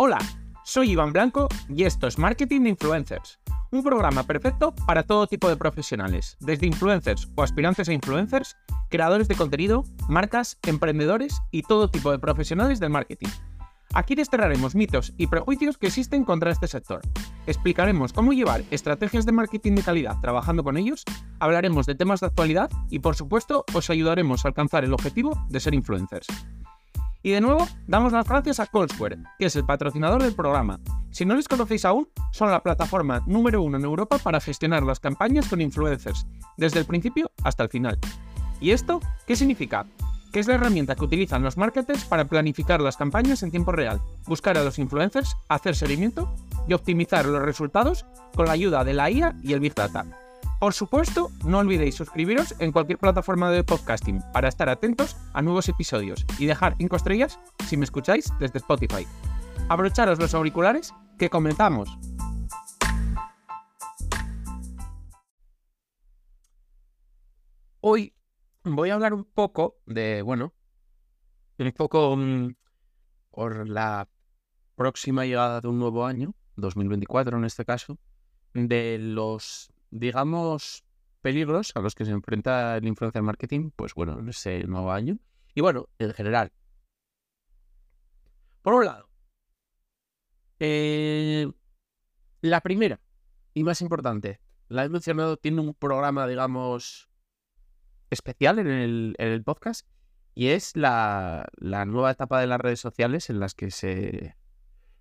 Hola, soy Iván Blanco y esto es Marketing de Influencers, un programa perfecto para todo tipo de profesionales, desde influencers o aspirantes a influencers, creadores de contenido, marcas, emprendedores y todo tipo de profesionales del marketing. Aquí desterraremos mitos y prejuicios que existen contra este sector. Explicaremos cómo llevar estrategias de marketing de calidad trabajando con ellos, hablaremos de temas de actualidad y por supuesto os ayudaremos a alcanzar el objetivo de ser influencers. Y de nuevo, damos las gracias a Colsware, que es el patrocinador del programa. Si no les conocéis aún, son la plataforma número uno en Europa para gestionar las campañas con influencers, desde el principio hasta el final. ¿Y esto qué significa? Que es la herramienta que utilizan los marketers para planificar las campañas en tiempo real, buscar a los influencers, hacer seguimiento y optimizar los resultados con la ayuda de la IA y el Big Data. Por supuesto, no olvidéis suscribiros en cualquier plataforma de podcasting para estar atentos a nuevos episodios y dejar 5 estrellas si me escucháis desde Spotify. Abrocharos los auriculares que comenzamos. Hoy voy a hablar un poco de, bueno, un poco mm, por la próxima llegada de un nuevo año, 2024 en este caso, de los digamos, peligros a los que se enfrenta el influencer marketing, pues bueno, en ese nuevo año. Y bueno, en general. Por un lado, eh, la primera y más importante, la he mencionado, tiene un programa, digamos, especial en el, en el podcast y es la, la, nueva etapa de las redes sociales en las que se,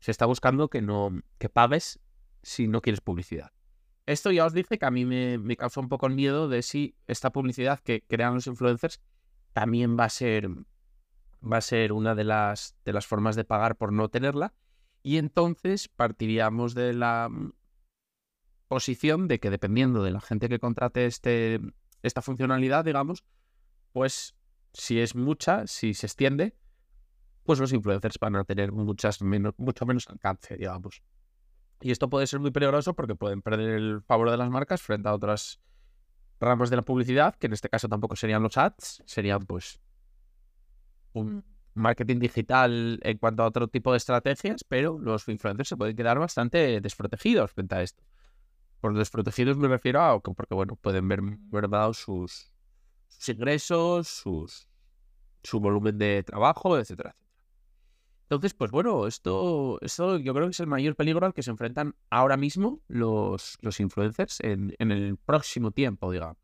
se está buscando que no que pagues si no quieres publicidad. Esto ya os dije que a mí me, me causó un poco el miedo de si esta publicidad que crean los influencers también va a ser, va a ser una de las, de las formas de pagar por no tenerla. Y entonces partiríamos de la mm, posición de que dependiendo de la gente que contrate este, esta funcionalidad, digamos, pues si es mucha, si se extiende, pues los influencers van a tener muchas menos, mucho menos alcance, digamos. Y esto puede ser muy peligroso porque pueden perder el favor de las marcas frente a otras ramas de la publicidad, que en este caso tampoco serían los ads, serían pues un mm. marketing digital en cuanto a otro tipo de estrategias, pero los influencers se pueden quedar bastante desprotegidos frente a esto. Por desprotegidos me refiero a porque bueno, pueden ver mermados sus, sus ingresos, sus, su volumen de trabajo, etcétera, entonces, pues bueno, esto, esto yo creo que es el mayor peligro al que se enfrentan ahora mismo los, los influencers en, el próximo tiempo, digamos.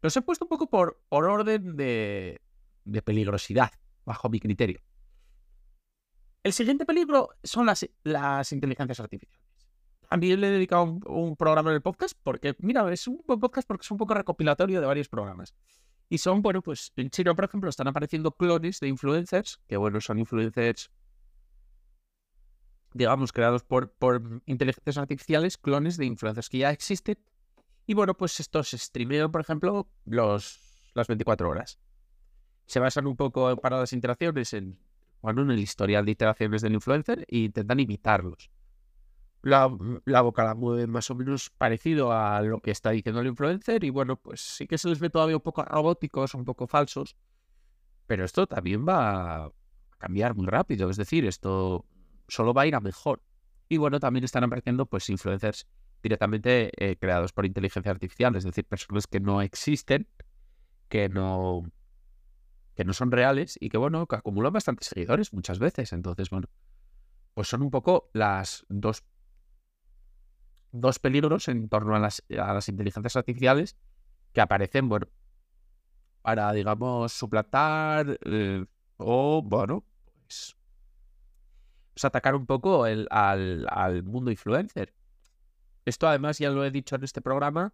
Los he puesto un poco por, orden de, peligrosidad, bajo mi criterio. El siguiente peligro son las, las inteligencias artificiales. También le he dedicado un, programa en el podcast porque, mira, es un buen podcast porque es un poco recopilatorio de varios programas. Y son, bueno, pues en China, por ejemplo, están apareciendo clones de influencers, que bueno, son influencers, digamos, creados por, por inteligencias artificiales, clones de influencers que ya existen. Y bueno, pues estos streamean, por ejemplo, los, las 24 horas. Se basan un poco para las interacciones en, bueno, en el historial de interacciones del influencer e intentan imitarlos la, la boca la mueve más o menos parecido a lo que está diciendo el influencer y bueno, pues sí que se les ve todavía un poco robóticos, un poco falsos, pero esto también va a cambiar muy rápido, es decir, esto solo va a ir a mejor. Y bueno, también están apareciendo pues influencers directamente eh, creados por inteligencia artificial, es decir, personas que no existen, que no que no son reales y que bueno, que acumulan bastantes seguidores muchas veces, entonces bueno, pues son un poco las dos dos peligros en torno a las, a las inteligencias artificiales que aparecen, bueno, para, digamos, suplantar eh, o, bueno, pues, pues, atacar un poco el, al, al mundo influencer. Esto además ya lo he dicho en este programa,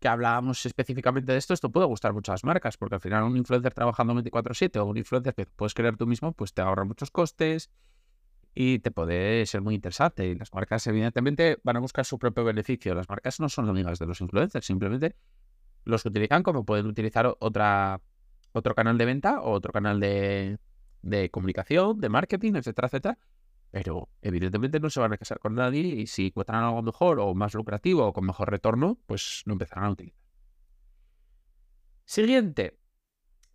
que hablábamos específicamente de esto, esto puede gustar mucho a las marcas, porque al final un influencer trabajando 24/7 o un influencer que puedes crear tú mismo, pues te ahorra muchos costes, y te puede ser muy interesante. Y las marcas, evidentemente, van a buscar su propio beneficio. Las marcas no son amigas de los influencers, simplemente los utilizan como pueden utilizar otra, otro canal de venta o otro canal de, de comunicación, de marketing, etcétera, etcétera. Pero evidentemente no se van a casar con nadie y si encuentran algo mejor o más lucrativo o con mejor retorno, pues no empezarán a utilizar. Siguiente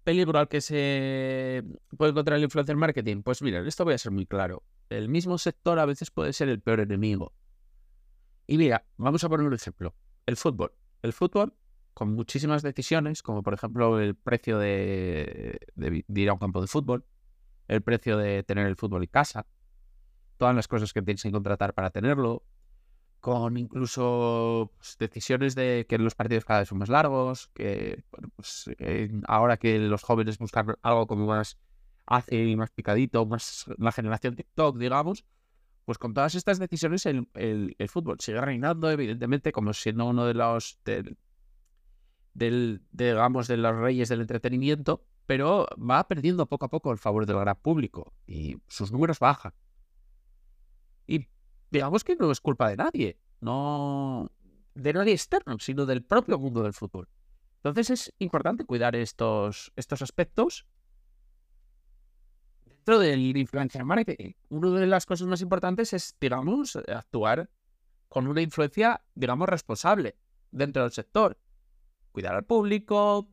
peligro al que se puede encontrar el influencer marketing. Pues miren, esto voy a ser muy claro el mismo sector a veces puede ser el peor enemigo. Y mira, vamos a poner un ejemplo. El fútbol. El fútbol, con muchísimas decisiones, como por ejemplo el precio de, ir a un campo de fútbol, el precio de tener el fútbol en casa, todas las cosas que tienes que contratar para tenerlo, con incluso pues, decisiones de que los partidos cada vez son más largos, que pues, ahora que los jóvenes buscan algo como más y más picadito, más la generación TikTok, digamos, pues con todas estas decisiones el, el, fútbol sigue reinando, evidentemente, como siendo uno de los, del, digamos, de los reyes del entretenimiento, pero va perdiendo poco a poco el favor del gran público y sus números bajan. Y digamos que no es culpa de nadie, no de nadie externo, sino del propio mundo del fútbol. Entonces es importante cuidar estos, estos aspectos dentro del influencer marketing. Una de las cosas más importantes es, digamos, actuar con una influencia, digamos, responsable dentro del sector. Cuidar al público,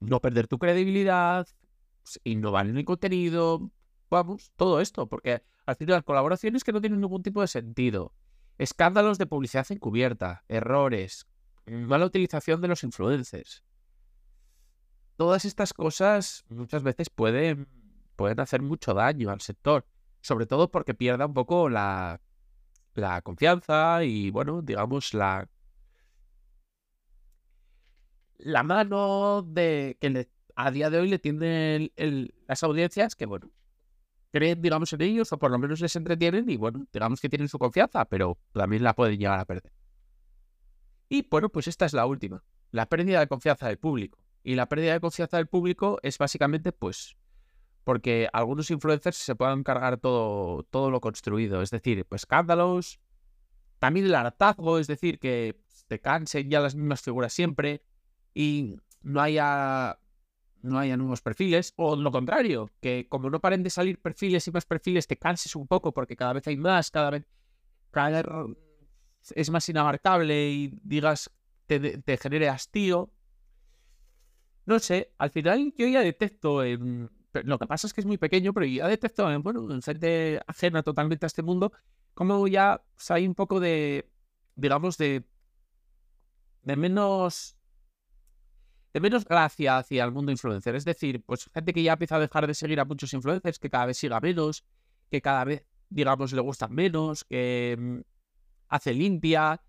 no perder tu credibilidad, innovar en el contenido, vamos, todo esto, porque al final colaboraciones que no tienen ningún tipo de sentido, escándalos de publicidad encubierta, errores, mala utilización de los influencers. Todas estas cosas muchas veces pueden, pueden hacer mucho daño al sector, sobre todo porque pierda un poco la, la confianza y, bueno, digamos, la, la mano de que a día de hoy le tienen las audiencias que, bueno, creen, digamos, en ellos, o por lo menos les entretienen, y bueno, digamos que tienen su confianza, pero también la pueden llegar a perder. Y bueno, pues esta es la última, la pérdida de confianza del público. Y la pérdida de confianza del público es básicamente, pues, porque algunos influencers se puedan cargar todo, todo lo construido, es decir, pues escándalos, también el hartazgo, es decir, que te cansen ya las mismas figuras siempre y no haya no haya nuevos perfiles, o lo contrario, que como no paren de salir perfiles y más perfiles, te canses un poco porque cada vez hay más, cada vez, es más inabarcable y digas, te, te genere hastío. No sé, al final yo ya detecto en... Lo que pasa es que es muy pequeño, pero ya detecto en, bueno, en gente ajena totalmente a este mundo, como ya hay un poco de, digamos, de, de menos de menos gracia hacia el mundo influencer. Es decir, pues gente que ya empieza a dejar de seguir a muchos influencers, que cada vez siga menos, que cada vez, digamos, le gustan menos, que mm, hace limpia,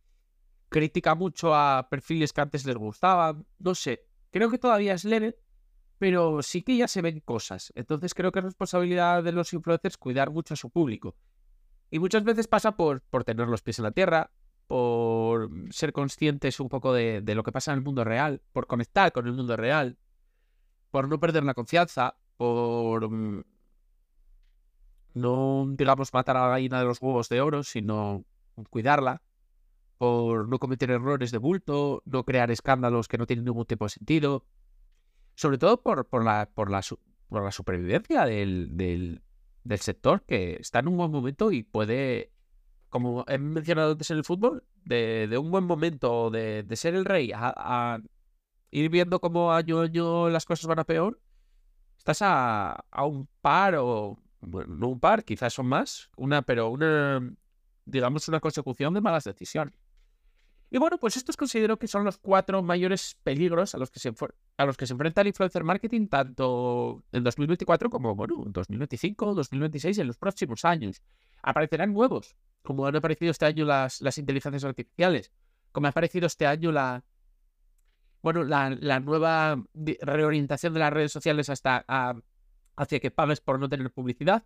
critica mucho a perfiles que antes les gustaban. No sé, creo que todavía es leve, pero sí que ya se ven cosas. Entonces creo que es responsabilidad de los influencers cuidar mucho a su público. Y muchas veces pasa por, por tener los pies en la tierra, por ser conscientes un poco de, lo que pasa en el mundo real, por conectar con el mundo real, por no perder la confianza, por mm, no, digamos, matar a la gallina de los huevos de oro, sino cuidarla, por no cometer errores de bulto, no crear escándalos que no tienen ningún tipo de sentido, sobre todo por, por, la, por, la, por la supervivencia del, del, sector que está en un buen momento y puede como he mencionado antes en el fútbol, de, un buen momento de, ser el rey a, ir viendo cómo año a año las cosas van a peor, estás a, un par o, bueno, no un par, quizás son más, una, pero una, digamos, una consecución de malas decisiones. Y bueno, pues estos considero que son los cuatro mayores peligros a los que se, a los que se enfrenta el influencer marketing tanto en 2024 como, bueno, en 2025, 2026 y en los próximos años. Aparecerán nuevos, como han aparecido este año las, las inteligencias artificiales, como ha aparecido este año la, bueno, la, nueva reorientación de las redes sociales hasta hacia que pagues por no tener publicidad,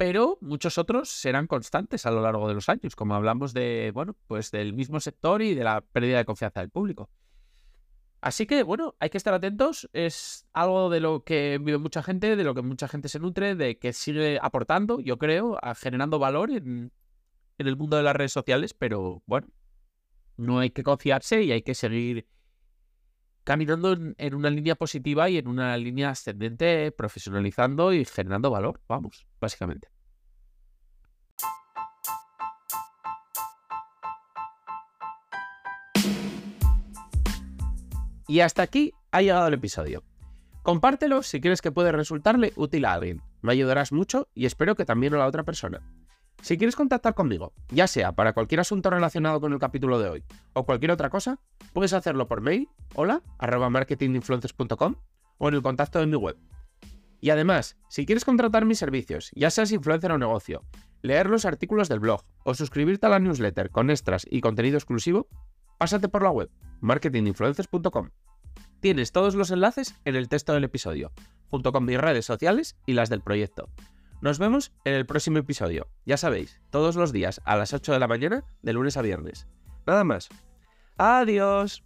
pero muchos otros serán constantes a lo largo de los años, como hablamos de, bueno, pues del mismo sector y de la pérdida de confianza del público. Así que, bueno, hay que estar atentos. Es algo de lo que vive mucha gente, de lo que mucha gente se nutre, de que sigue aportando, yo creo, generando valor en, en el mundo de las redes sociales, pero bueno, no hay que confiarse y hay que seguir caminando en, una línea positiva y en una línea ascendente, profesionalizando y generando valor, vamos, básicamente. Y hasta aquí ha llegado el episodio. Compártelo si crees que puede resultarle útil a alguien. Me ayudarás mucho y espero que también a la otra persona. Si quieres contactar conmigo, ya sea para cualquier asunto relacionado con el capítulo de hoy o cualquier otra cosa, puedes hacerlo por mail, hola, arroba marketinginfluencers.com o en el contacto de mi web. Y además, si quieres contratar mis servicios, ya seas influencer o negocio, leer los artículos del blog o suscribirte a la newsletter con extras y contenido exclusivo, pásate por la web marketinginfluencers.com. Tienes todos los enlaces en el texto del episodio, junto con mis redes sociales y las del proyecto. Nos vemos en el próximo episodio. Ya sabéis, todos los días a las 8 de la mañana, de lunes a viernes. Nada más. Adiós.